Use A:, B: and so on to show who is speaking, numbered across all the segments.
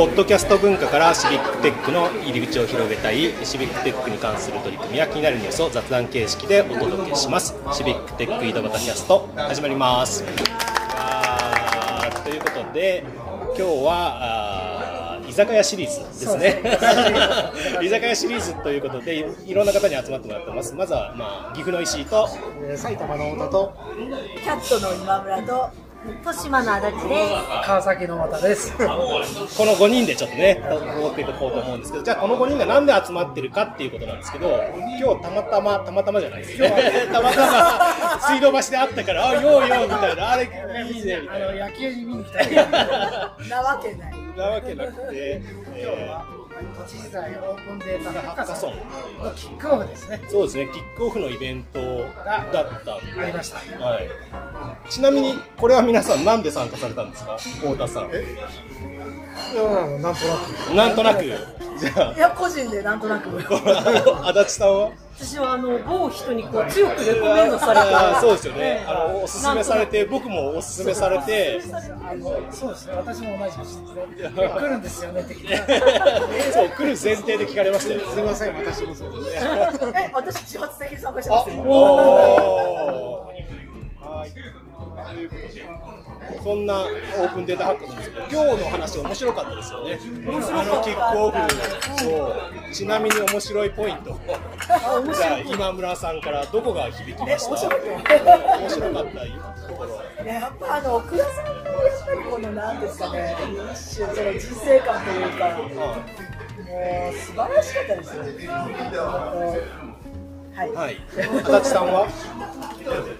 A: ポッドキャスト文化からシビックテックの入り口を広げたいシビックテックに関する取り組みや気になるニュースを雑談形式でお届けしますシビックテック井戸端キャスト始まりますということで今日は居酒屋シリーズですね。居酒屋シリーズということでいろんな方に集まってもらってます。まずは、まあ、岐阜の石井と
B: 埼玉の太田と
C: キャットの今村と豊島の足立です。
B: 川崎の又です。こ
A: の5人でちょっとね追っていこうと思うんですけどじゃあこの5人がなんで集まってるかっていうことなんですけど今日たまたまたまたまじゃないです。ねたま。たま水道橋で会ったからあようようみたいな。あれいいねみたいな。
B: 野球に見に来た な
C: わけない。
A: なわけなくて、
B: えー。都知事大オープンデータハッカソンのキックオフですね。
A: そうですね、キックオフのイベントだった
B: ありました。
A: はい。ちなみにこれは皆さんなんで参加されたんですか、太田さん。
B: いやなんとなく。
A: なんとなく。
C: じゃあ。いや個人でなんとなく。
A: 足立さんは？
C: 私はあの某人にこう強くレコメンドされて
A: そうですよね。あのおすすめされて僕もおすすめされて。
B: そうですね。私も同じですね。来るんですよね。
A: そう来る前提で聞かれましたよ。
B: すみません私もそうです。
C: え私自発的に参加してますよ。
A: はい。ということで、そんなオープンデータハッカーなんですけど、今日の話面白かったですよね。面白かキックオフそうちなみに面白いポイント。じゃあ今村さんからどこが響きました？面白かったところ。
C: やっぱあの奥田さんのやっぱりこのなんですかね、その人生観というか、もう素晴らしかったですよ。
A: はい。はい、足立さんは？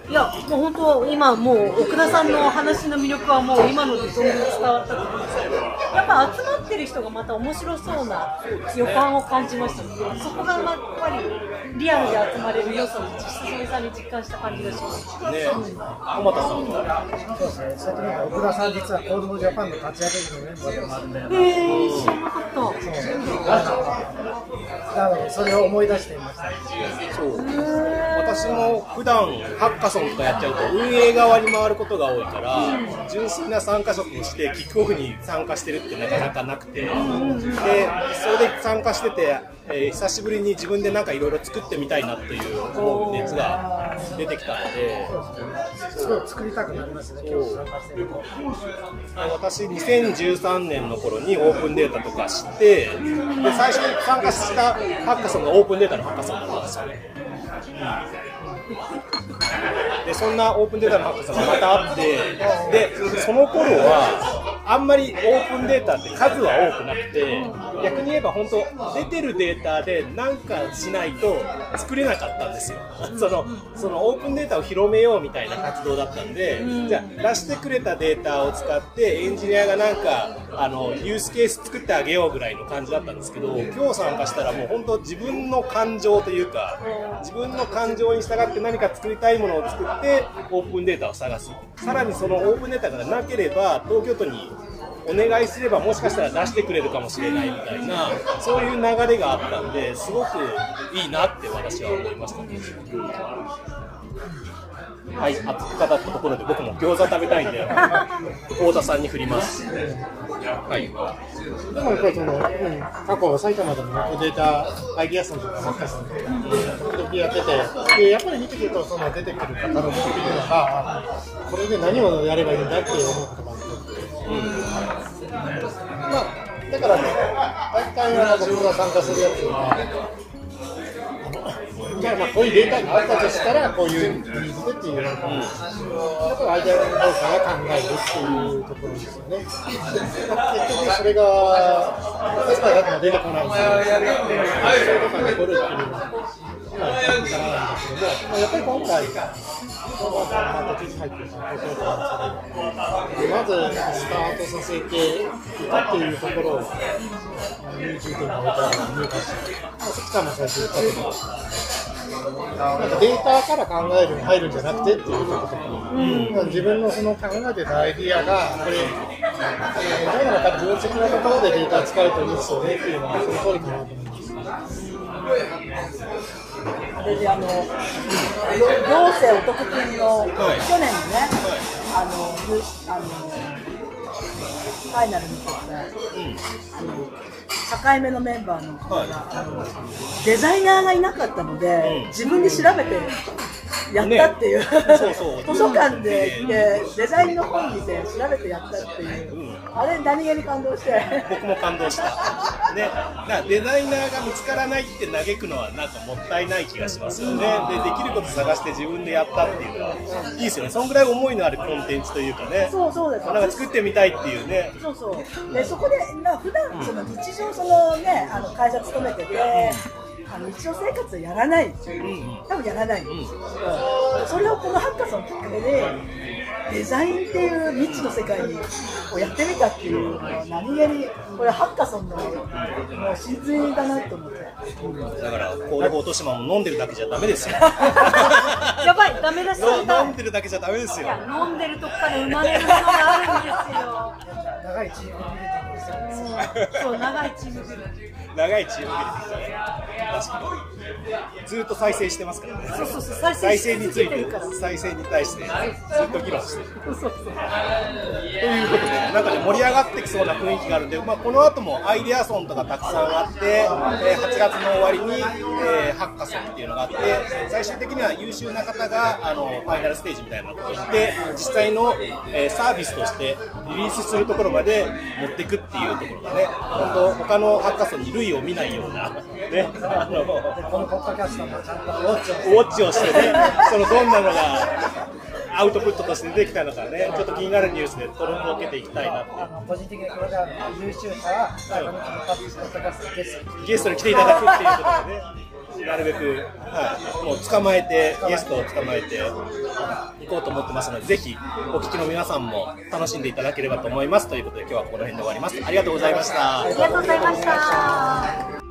C: いや、もう本当、今もう奥田さんの話の魅力はもう今ので存分伝わったと思うんですけど。やっぱ集まってる人がまた面白そうな予感を感じましたので、そこがやっぱりリアルで集まれる要素を実際さんに実感した感じがします。ね、
A: 浜田さん
B: そうですね。先ほど奥田さん実はコールドジャパンの立ち上げのメンバーでもあるんで。
C: えー、知らなかった。そう。
B: なのでそれを思い出していました。
A: そう。私も普段ハッカソンとかやっちゃうと運営側に回ることが多いから、純粋な参加職をしてキックオフに参加してるってなかなかなくて、でそれで参加してて、えー、久しぶりに自分でなんかいろいろ作ってみたいなっていう思う熱が出てきたので、
B: すごい作りたくなりますね。私
A: 2013年の頃にオープンデータとか知って、で最初に参加したハッカソンがオープンデータのハッカソンだったんですよね。でそんなオープンデータのハッカソンがまたあってでその頃はあんまりオープンデータって数は多くなくて逆に言えば本当出てるデータで何かしないと作れなかったんですよ。そのそのオープンデータを広めようみたいな活動だったんでじゃあ出してくれたデータを使ってエンジニアがなんかあのユースケース作ってあげようぐらいの感じだったんですけど今日参加したらもう本当自分の感情というか自分の感情に従って何か作りたいものを作ってオープンデータを探す。さらにそのオープンデータがなければ東京都にお願いすればもしかしたら出してくれるかもしれないみたいなそういう流れがあったんですごくいいなって私は思いましたね。はい、熱く語ったところで僕も餃子食べたいんで、太田さんに振ります。はい。
B: でもやっぱりその、うん、過去埼玉でもデータアイディアソンとかマッカソンとか、時々やってて、でやっぱり見てくると、その出てくるカタログっていうのが、これで何をやればいいんだって思うことがあって、うん、からね、大会は僕が参加するやつ、じゃあまあこういうデータがあったとしたらこういうニーズでっていうのが、うん、やっぱりアイデアの動作が考えるっていうところですよね。結局それが、確かにだって出てこないんで、そういうとこが残るっていうのは、今はからなんですけども、まあやっぱり今回、また手に入ってる東京都なんですけど、まずスタートさせていたっていうところを、優重点が置いたのが入荷して、まそこからも最初言ったけど、データから考えるに入るん。じゃなくてっていうこととか、うん、自分のその考えてたアイディアが、これ、えー、どうなのか分析のところでデータ使うといいですよねっていうのは、その通りかなと思います。
C: それであの、行政お得金の、去年のね、あの、あの
D: ファイナル見てて、あの境目のメンバーの方が、あのデザイナーがいなかったので、
A: うん。
D: 自分で調べて やったっていう、
A: ねそうそう
D: 図書館で来てデザインの本見て調べてやったっていう、
A: うん
D: あれ何気に感動して。
A: 僕も感動した。ね、なデザイナーが見つからないって嘆くのはなんかもったいない気がしますよね。で、できること探して自分でやったっていうのは、いいですよね。そんぐらい思いのあるコンテンツというかね。
D: そうそうです
A: なんか作ってみたいっていうね。
D: そうそう。でそこでな普段その日常そのねあの会社勤めてて。あの日常生活やらない、多分やらない、うんそれをこのハッカソンきっかけでデザインっていう未知の世界をやってみたっていうのは何気にこれハッカソンのもう真髄だなと思って
A: だから、コールフォート島も飲んでるだけじゃダメですよ。
C: やばい、ダメ出し。
A: 飲んでるだけじゃダメですよ。
C: 飲んでるとこから生まれるものがあるんですよ。
B: 長いチームビルディングですよ
C: そう、長いチームビル。
A: 長いチームビルディングね確かに。ずっと再生してますからね。
C: そうそうそう、再
A: 再
C: 生
A: について再生に対してずっと議論してる。
C: そうそう。
A: ということで、なんかね、盛り上がってきそうな雰囲気があるんで、まあ、この後もアイデアソンとかたくさんあって、えー8月の終わりに、えーハッカソンっていうのがあって、最終的には優秀な方があのファイナルステージみたいなことをして、実際の、えーサービスとしてリリースするところまで持っていくっていうところがね、本当、他のハッカソンに類を見ないような、ね、あの
B: このポッドキャストもちゃんとウォッチを
A: ウォッチをしてね、そのどんなのがアウトプットとして出てきたのかね、ちょっと気になるニュースで取り分けていきたいなって
B: あの個人的にこれが優秀さは、このポッドキャストゲスト
A: ゲストに来ていただくっていうことでね、なるべく、はい、もう捕まえて、ゲストを捕まえていこうと思ってますので、ぜひお聞きの皆さんも楽しんでいただければと思います。ということで、今日はこの辺で終わります。ありがとうございました
C: ありがとうございました。